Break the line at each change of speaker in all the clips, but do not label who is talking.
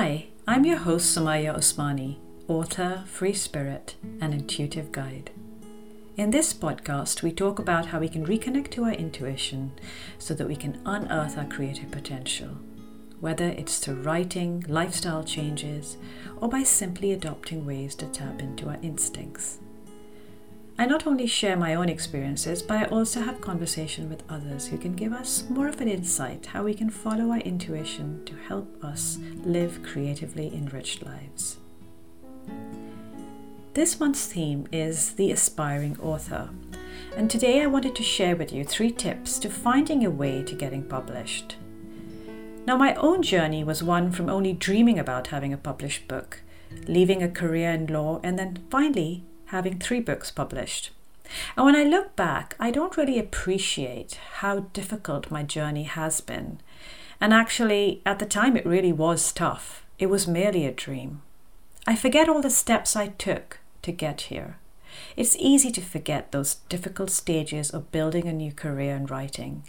Hi, I'm your host Sumayya Osmani, author, free spirit, and intuitive guide. In this podcast, we talk about how we can reconnect to our intuition so that we can unearth our creative potential, whether it's through writing, lifestyle changes, or by simply adopting ways to tap into our instincts. I not only share my own experiences, but I also have conversation with others who can give us more of an insight how we can follow our intuition to help us live creatively enriched lives. This month's theme is the aspiring author, and today I wanted to share with you three tips to finding your way to getting published. Now, my own journey was one from only dreaming about having a published book, leaving a career in law, and then finally having three books published. And when I look back, I don't really appreciate how difficult my journey has been. And actually, at the time, it really was tough. It was merely a dream. I forget all the steps I took to get here. It's easy to forget those difficult stages of building a new career in writing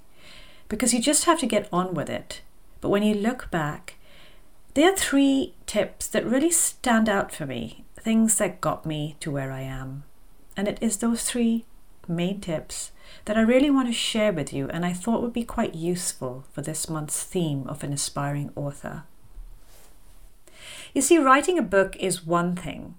because you just have to get on with it. But when you look back, there are three tips that really stand out for me things that got me to where I am. And it is those three main tips that I really want to share with you and I thought would be quite useful for this month's theme of an aspiring author. You see, writing a book is one thing,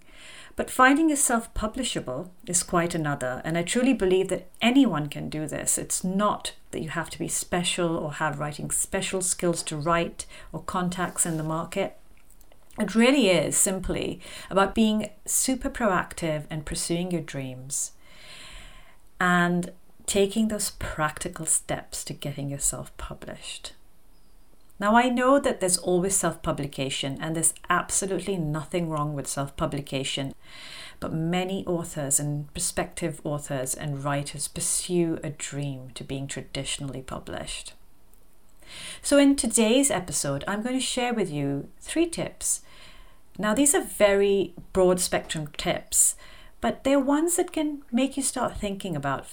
but finding yourself publishable is quite another. And I truly believe that anyone can do this. It's not that you have to be special or have writing special skills to write or contacts in the market. It really is simply about being super proactive and pursuing your dreams and taking those practical steps to getting yourself published. Now, I know that there's always self publication, and there's absolutely nothing wrong with self publication, but many authors and prospective authors and writers pursue a dream to being traditionally published. So, in today's episode, I'm going to share with you three tips now, these are very broad spectrum tips, but they're ones that can make you start thinking about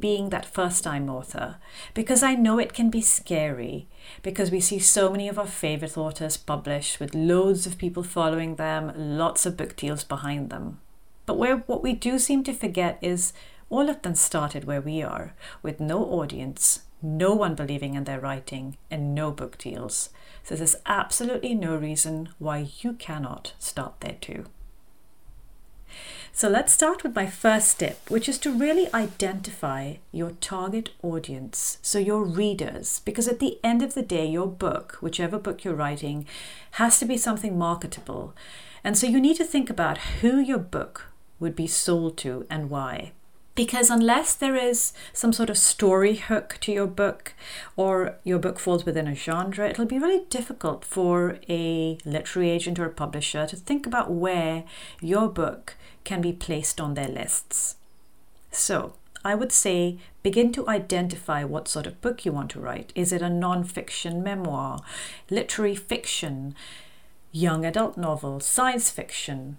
being that first time author because I know it can be scary because we see so many of our favorite authors published with loads of people following them, lots of book deals behind them. But where what we do seem to forget is all of them started where we are with no audience, no one believing in their writing, and no book deals. So there's absolutely no reason why you cannot start there too. So let's start with my first step, which is to really identify your target audience, so your readers, because at the end of the day, your book, whichever book you're writing, has to be something marketable. And so you need to think about who your book would be sold to and why because unless there is some sort of story hook to your book or your book falls within a genre, it'll be really difficult for a literary agent or a publisher to think about where your book can be placed on their lists. So, I would say begin to identify what sort of book you want to write. Is it a non fiction memoir, literary fiction, young adult novel, science fiction,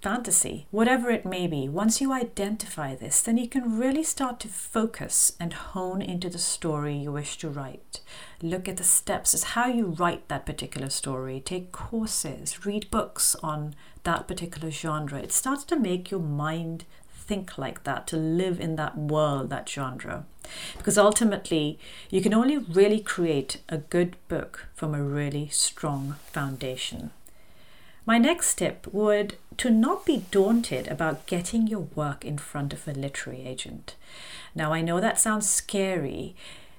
fantasy, whatever it may be, once you identify this, then you can really start to focus and hone into the story you wish to write. Look at the steps as how you write that particular story. Take courses, read books on that particular genre. It starts to make your mind think like that, to live in that world, that genre. Because ultimately, you can only really create a good book from a really strong foundation. My next tip would to not be daunted about getting your work in front of a literary agent. Now, I know that sounds scary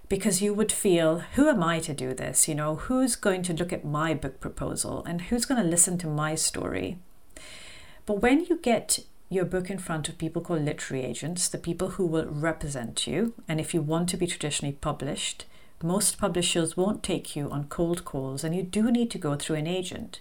because you would feel, who am I to do this? You know, who's going to look at my book proposal and who's going to listen to my story? But when you get your book in front of people called literary agents, the people who will represent you, and if you want to be traditionally published, most publishers won't take you on cold calls and you do need to go through an agent.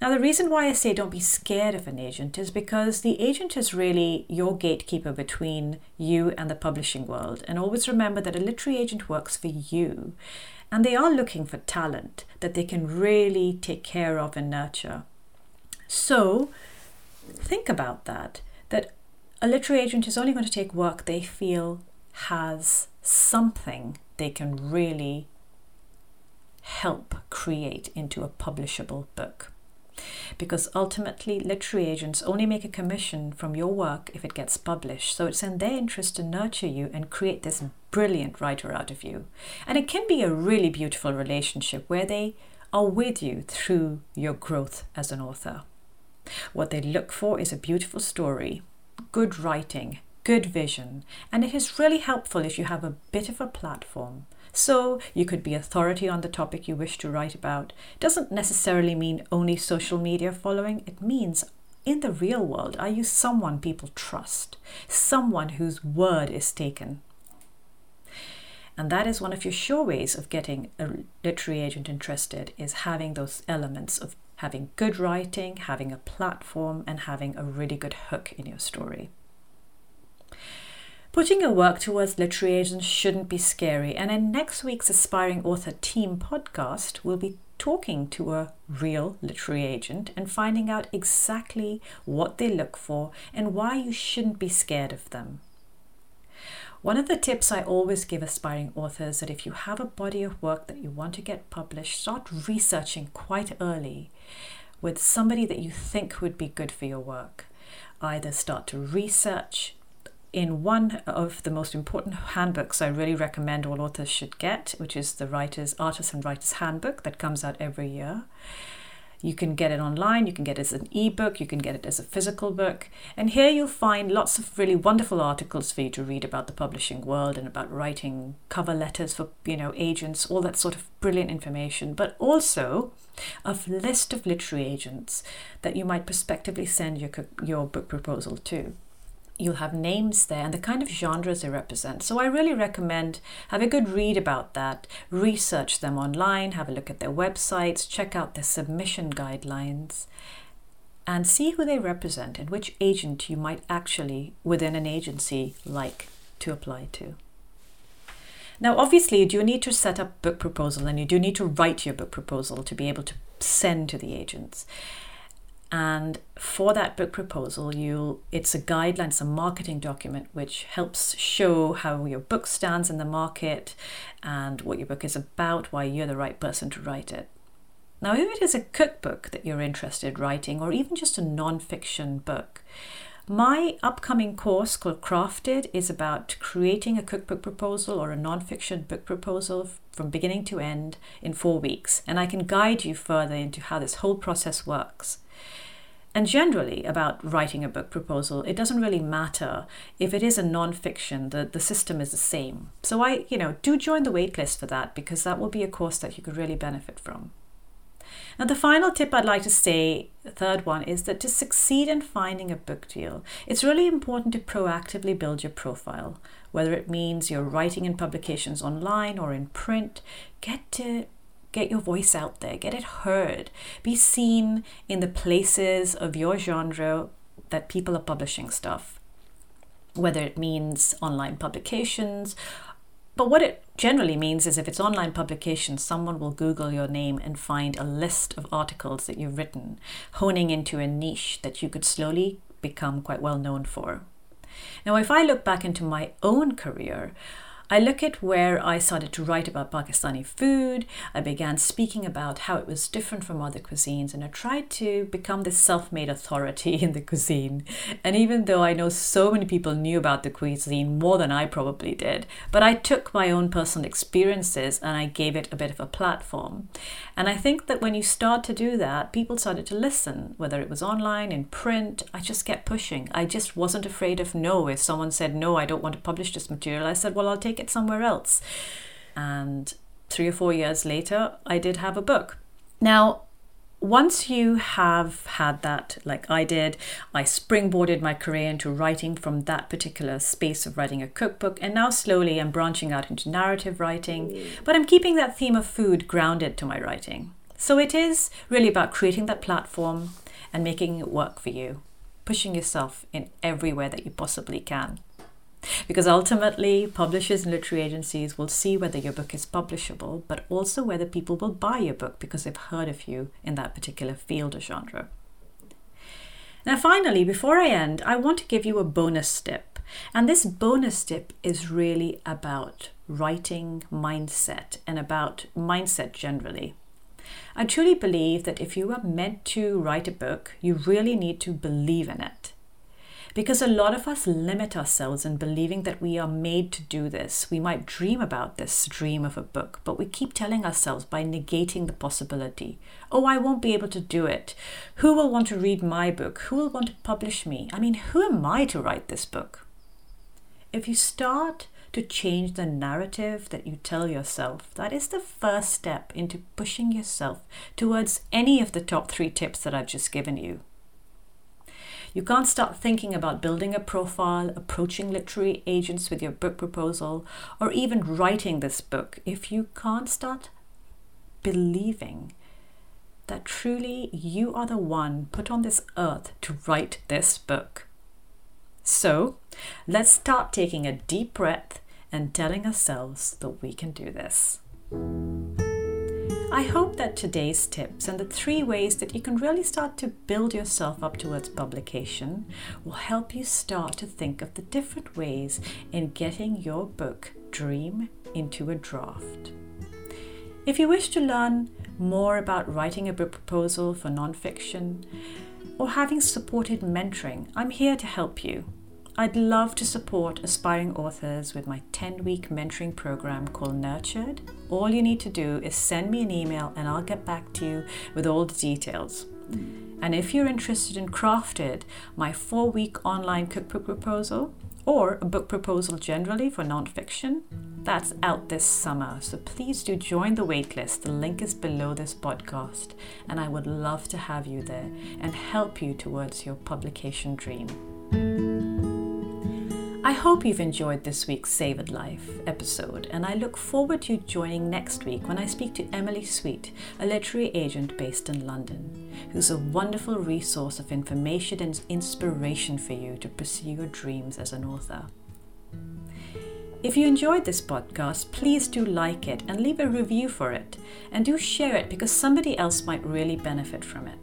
Now, the reason why I say don't be scared of an agent is because the agent is really your gatekeeper between you and the publishing world. And always remember that a literary agent works for you. And they are looking for talent that they can really take care of and nurture. So, think about that that a literary agent is only going to take work they feel has something they can really help create into a publishable book. Because ultimately, literary agents only make a commission from your work if it gets published. So it's in their interest to nurture you and create this brilliant writer out of you. And it can be a really beautiful relationship where they are with you through your growth as an author. What they look for is a beautiful story, good writing, good vision, and it is really helpful if you have a bit of a platform. So you could be authority on the topic you wish to write about. It doesn't necessarily mean only social media following, it means in the real world, are you someone people trust? Someone whose word is taken? And that is one of your sure ways of getting a literary agent interested is having those elements of having good writing, having a platform, and having a really good hook in your story. Putting your work towards literary agents shouldn't be scary, and in next week's Aspiring Author Team podcast, we'll be talking to a real literary agent and finding out exactly what they look for and why you shouldn't be scared of them. One of the tips I always give aspiring authors is that if you have a body of work that you want to get published, start researching quite early with somebody that you think would be good for your work. Either start to research in one of the most important handbooks I really recommend all authors should get, which is the Writers, Artists and Writers Handbook that comes out every year. You can get it online, you can get it as an ebook, you can get it as a physical book. And here you'll find lots of really wonderful articles for you to read about the publishing world and about writing cover letters for, you know, agents, all that sort of brilliant information, but also a list of literary agents that you might prospectively send your your book proposal to you'll have names there and the kind of genres they represent. So I really recommend have a good read about that, research them online, have a look at their websites, check out their submission guidelines, and see who they represent and which agent you might actually within an agency like to apply to. Now, obviously, you do need to set up book proposal and you do need to write your book proposal to be able to send to the agents. And for that book proposal, you it's a guideline, it's a marketing document which helps show how your book stands in the market and what your book is about, why you're the right person to write it. Now, if it is a cookbook that you're interested in writing, or even just a non-fiction book, my upcoming course called Crafted is about creating a cookbook proposal or a non-fiction book proposal from beginning to end in four weeks. And I can guide you further into how this whole process works. And generally, about writing a book proposal, it doesn't really matter if it is a non-fiction. The the system is the same. So I, you know, do join the waitlist for that because that will be a course that you could really benefit from. Now, the final tip I'd like to say, the third one, is that to succeed in finding a book deal, it's really important to proactively build your profile. Whether it means you're writing in publications online or in print, get to Get your voice out there, get it heard, be seen in the places of your genre that people are publishing stuff, whether it means online publications. But what it generally means is if it's online publications, someone will Google your name and find a list of articles that you've written, honing into a niche that you could slowly become quite well known for. Now, if I look back into my own career, I look at where I started to write about Pakistani food. I began speaking about how it was different from other cuisines, and I tried to become this self made authority in the cuisine. And even though I know so many people knew about the cuisine more than I probably did, but I took my own personal experiences and I gave it a bit of a platform. And I think that when you start to do that, people started to listen, whether it was online, in print. I just kept pushing. I just wasn't afraid of no. If someone said, no, I don't want to publish this material, I said, well, I'll take it somewhere else. And three or four years later, I did have a book. Now, once you have had that, like I did, I springboarded my career into writing from that particular space of writing a cookbook, and now slowly I'm branching out into narrative writing, mm. but I'm keeping that theme of food grounded to my writing. So it is really about creating that platform and making it work for you, pushing yourself in everywhere that you possibly can. Because ultimately, publishers and literary agencies will see whether your book is publishable, but also whether people will buy your book because they've heard of you in that particular field or genre. Now, finally, before I end, I want to give you a bonus tip And this bonus tip is really about writing mindset and about mindset generally. I truly believe that if you are meant to write a book, you really need to believe in it. Because a lot of us limit ourselves in believing that we are made to do this. We might dream about this dream of a book, but we keep telling ourselves by negating the possibility oh, I won't be able to do it. Who will want to read my book? Who will want to publish me? I mean, who am I to write this book? If you start to change the narrative that you tell yourself, that is the first step into pushing yourself towards any of the top three tips that I've just given you. You can't start thinking about building a profile, approaching literary agents with your book proposal, or even writing this book if you can't start believing that truly you are the one put on this earth to write this book. So let's start taking a deep breath and telling ourselves that we can do this. I hope that today's tips and the three ways that you can really start to build yourself up towards publication will help you start to think of the different ways in getting your book dream into a draft. If you wish to learn more about writing a book proposal for nonfiction or having supported mentoring, I'm here to help you. I'd love to support aspiring authors with my 10 week mentoring program called Nurtured. All you need to do is send me an email and I'll get back to you with all the details. Mm. And if you're interested in Crafted, my four week online cookbook proposal, or a book proposal generally for nonfiction, that's out this summer. So please do join the waitlist. The link is below this podcast, and I would love to have you there and help you towards your publication dream. I hope you've enjoyed this week's Savoured Life episode, and I look forward to you joining next week when I speak to Emily Sweet, a literary agent based in London, who's a wonderful resource of information and inspiration for you to pursue your dreams as an author. If you enjoyed this podcast, please do like it and leave a review for it, and do share it because somebody else might really benefit from it.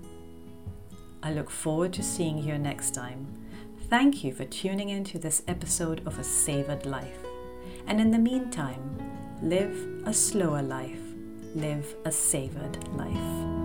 I look forward to seeing you next time. Thank you for tuning in to this episode of A Savoured Life. And in the meantime, live a slower life, live a savoured life.